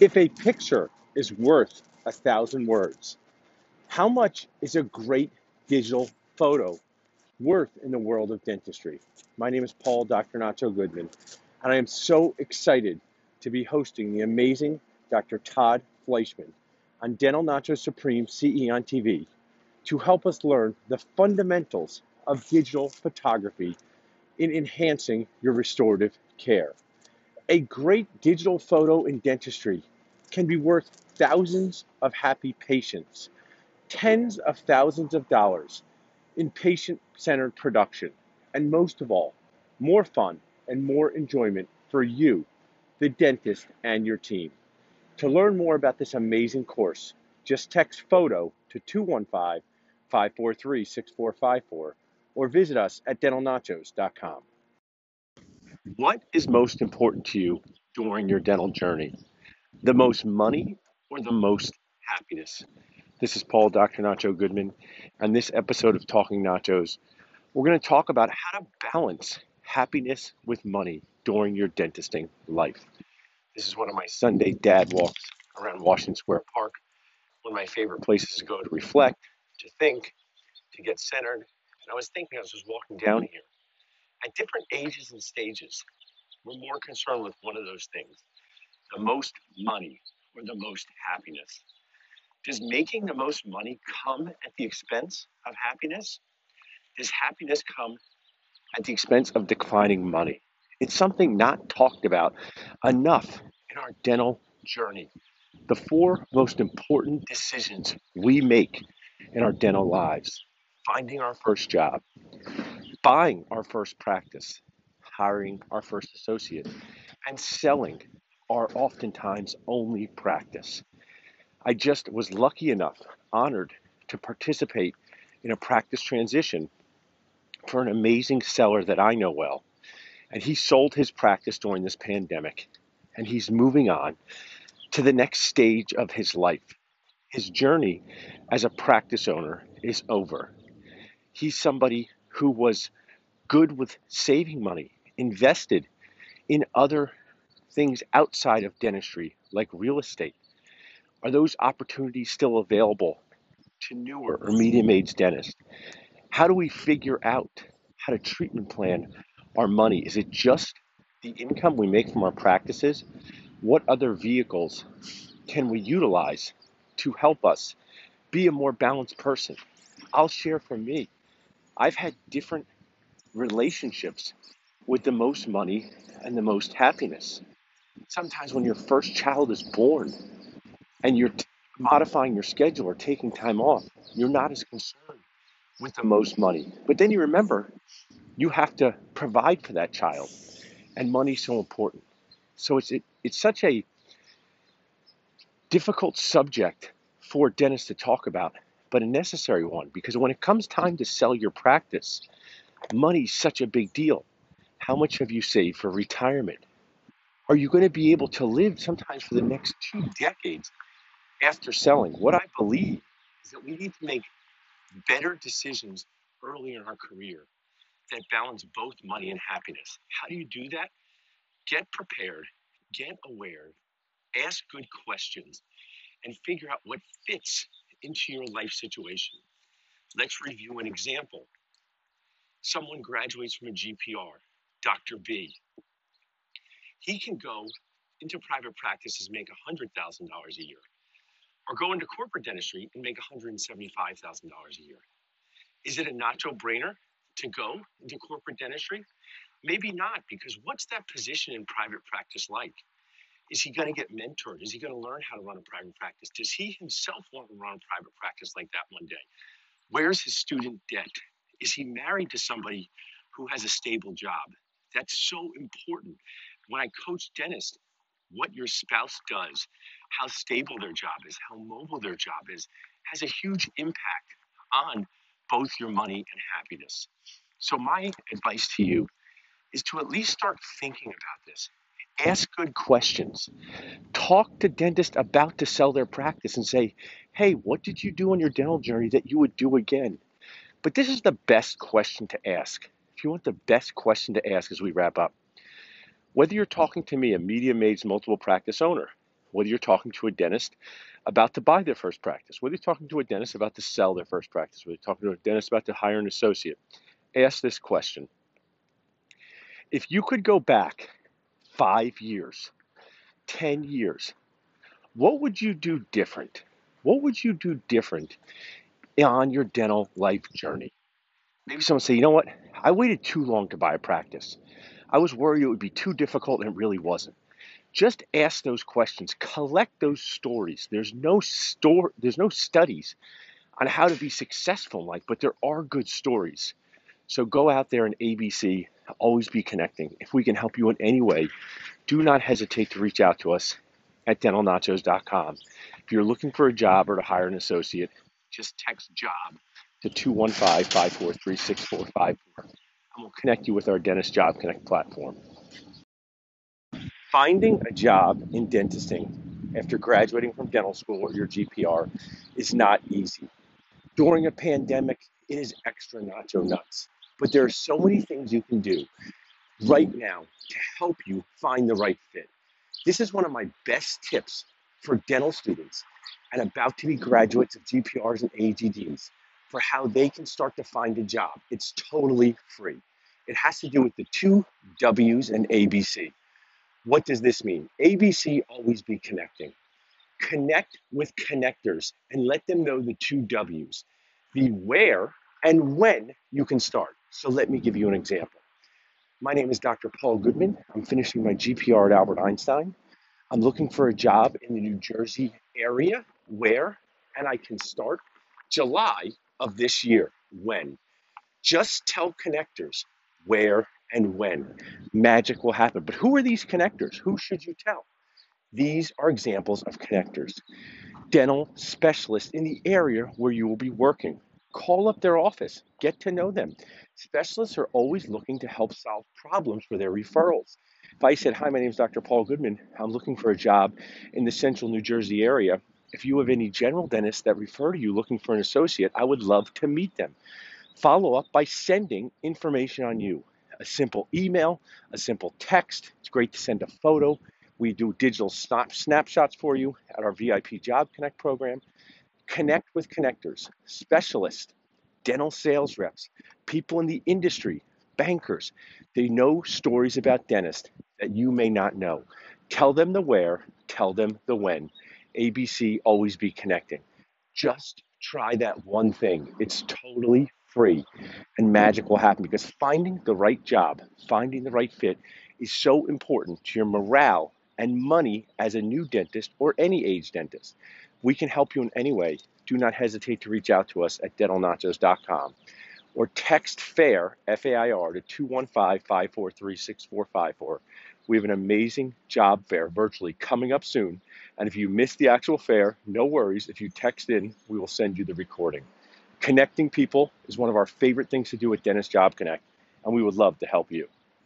If a picture is worth a thousand words, how much is a great digital photo worth in the world of dentistry? My name is Paul Dr. Nacho Goodman, and I am so excited to be hosting the amazing Dr. Todd Fleischman on Dental Nacho Supreme CE on TV to help us learn the fundamentals of digital photography in enhancing your restorative care. A great digital photo in dentistry can be worth thousands of happy patients, tens of thousands of dollars in patient centered production, and most of all, more fun and more enjoyment for you, the dentist, and your team. To learn more about this amazing course, just text photo to 215 543 6454 or visit us at dentalnachos.com. What is most important to you during your dental journey? The most money or the most happiness? This is Paul Dr. Nacho Goodman, and this episode of Talking Nachos, we're going to talk about how to balance happiness with money during your dentisting life. This is one of my Sunday dad walks around Washington Square Park, one of my favorite places to go to reflect, to think, to get centered. And I was thinking as I was walking down here, at different ages and stages, we're more concerned with one of those things the most money or the most happiness. Does making the most money come at the expense of happiness? Does happiness come at the expense of declining money? It's something not talked about enough in our dental journey. The four most important decisions we make in our dental lives finding our first job, buying our first practice, hiring our first associate, and selling our oftentimes only practice. I just was lucky enough, honored to participate in a practice transition for an amazing seller that I know well. And he sold his practice during this pandemic, and he's moving on to the next stage of his life. His journey as a practice owner is over. He's somebody who was good with saving money, invested in other things outside of dentistry, like real estate. Are those opportunities still available to newer or medium aged dentists? How do we figure out how to treatment plan our money? Is it just the income we make from our practices? What other vehicles can we utilize to help us be a more balanced person? I'll share from me. I've had different relationships with the most money and the most happiness. Sometimes when your first child is born and you're t- modifying your schedule or taking time off, you're not as concerned with the most money. But then you remember you have to provide for that child, and money's so important. So it's it, it's such a difficult subject for dentists to talk about, but a necessary one because when it comes time to sell your practice, money's such a big deal. How much have you saved for retirement? Are you going to be able to live sometimes for the next two decades after selling? What I believe is that we need to make better decisions early in our career that balance both money and happiness. How do you do that? Get prepared, get aware, ask good questions, and figure out what fits into your life situation. Let's review an example. Someone graduates from a GPR, Dr. B. He can go into private practice and make $100,000 a year, or go into corporate dentistry and make $175,000 a year. Is it a nacho brainer to go into corporate dentistry? Maybe not, because what's that position in private practice like? Is he going to get mentored? Is he going to learn how to run a private practice? Does he himself want to run a private practice like that one day? Where's his student debt? Is he married to somebody who has a stable job? That's so important. When I coach dentists, what your spouse does, how stable their job is, how mobile their job is, has a huge impact on both your money and happiness. So, my advice to you is to at least start thinking about this. Ask good questions. Talk to dentists about to sell their practice and say, hey, what did you do on your dental journey that you would do again? But this is the best question to ask. If you want the best question to ask as we wrap up, whether you're talking to me, a medium aged multiple practice owner, whether you're talking to a dentist about to buy their first practice, whether you're talking to a dentist about to sell their first practice, whether you're talking to a dentist about to hire an associate, ask this question. If you could go back five years, 10 years, what would you do different? What would you do different on your dental life journey? Maybe someone say, you know what? I waited too long to buy a practice. I was worried it would be too difficult and it really wasn't. Just ask those questions. Collect those stories. There's no store there's no studies on how to be successful in life, but there are good stories. So go out there and ABC, always be connecting. If we can help you in any way, do not hesitate to reach out to us at dentalnachos.com. If you're looking for a job or to hire an associate, just text job to 215 543 6454 and we'll connect you with our Dentist Job Connect platform. Finding a job in dentisting after graduating from dental school or your GPR is not easy. During a pandemic, it is extra nacho nuts. But there are so many things you can do right now to help you find the right fit. This is one of my best tips for dental students and about to be graduates of GPRs and AGDs for how they can start to find a job. It's totally free. It has to do with the two W's and ABC. What does this mean? ABC, always be connecting. Connect with connectors and let them know the two W's the where and when you can start. So let me give you an example. My name is Dr. Paul Goodman. I'm finishing my GPR at Albert Einstein. I'm looking for a job in the New Jersey area where, and I can start July of this year. When? Just tell connectors where and when. Magic will happen. But who are these connectors? Who should you tell? These are examples of connectors. Dental specialists in the area where you will be working. Call up their office, get to know them. Specialists are always looking to help solve problems for their referrals. If I said, Hi, my name is Dr. Paul Goodman, I'm looking for a job in the central New Jersey area, if you have any general dentists that refer to you looking for an associate, I would love to meet them. Follow up by sending information on you a simple email, a simple text. It's great to send a photo. We do digital snap, snapshots for you at our VIP Job Connect program. Connect with connectors, specialists, dental sales reps, people in the industry, bankers. They know stories about dentists that you may not know. Tell them the where, tell them the when. ABC, always be connecting. Just try that one thing. It's totally free and magic will happen because finding the right job, finding the right fit is so important to your morale and money as a new dentist or any age dentist. We can help you in any way. Do not hesitate to reach out to us at dentalnachos.com or text FAIR, F A I R, to 215 543 6454. We have an amazing job fair virtually coming up soon. And if you miss the actual fair, no worries. If you text in, we will send you the recording. Connecting people is one of our favorite things to do at Dentist Job Connect, and we would love to help you.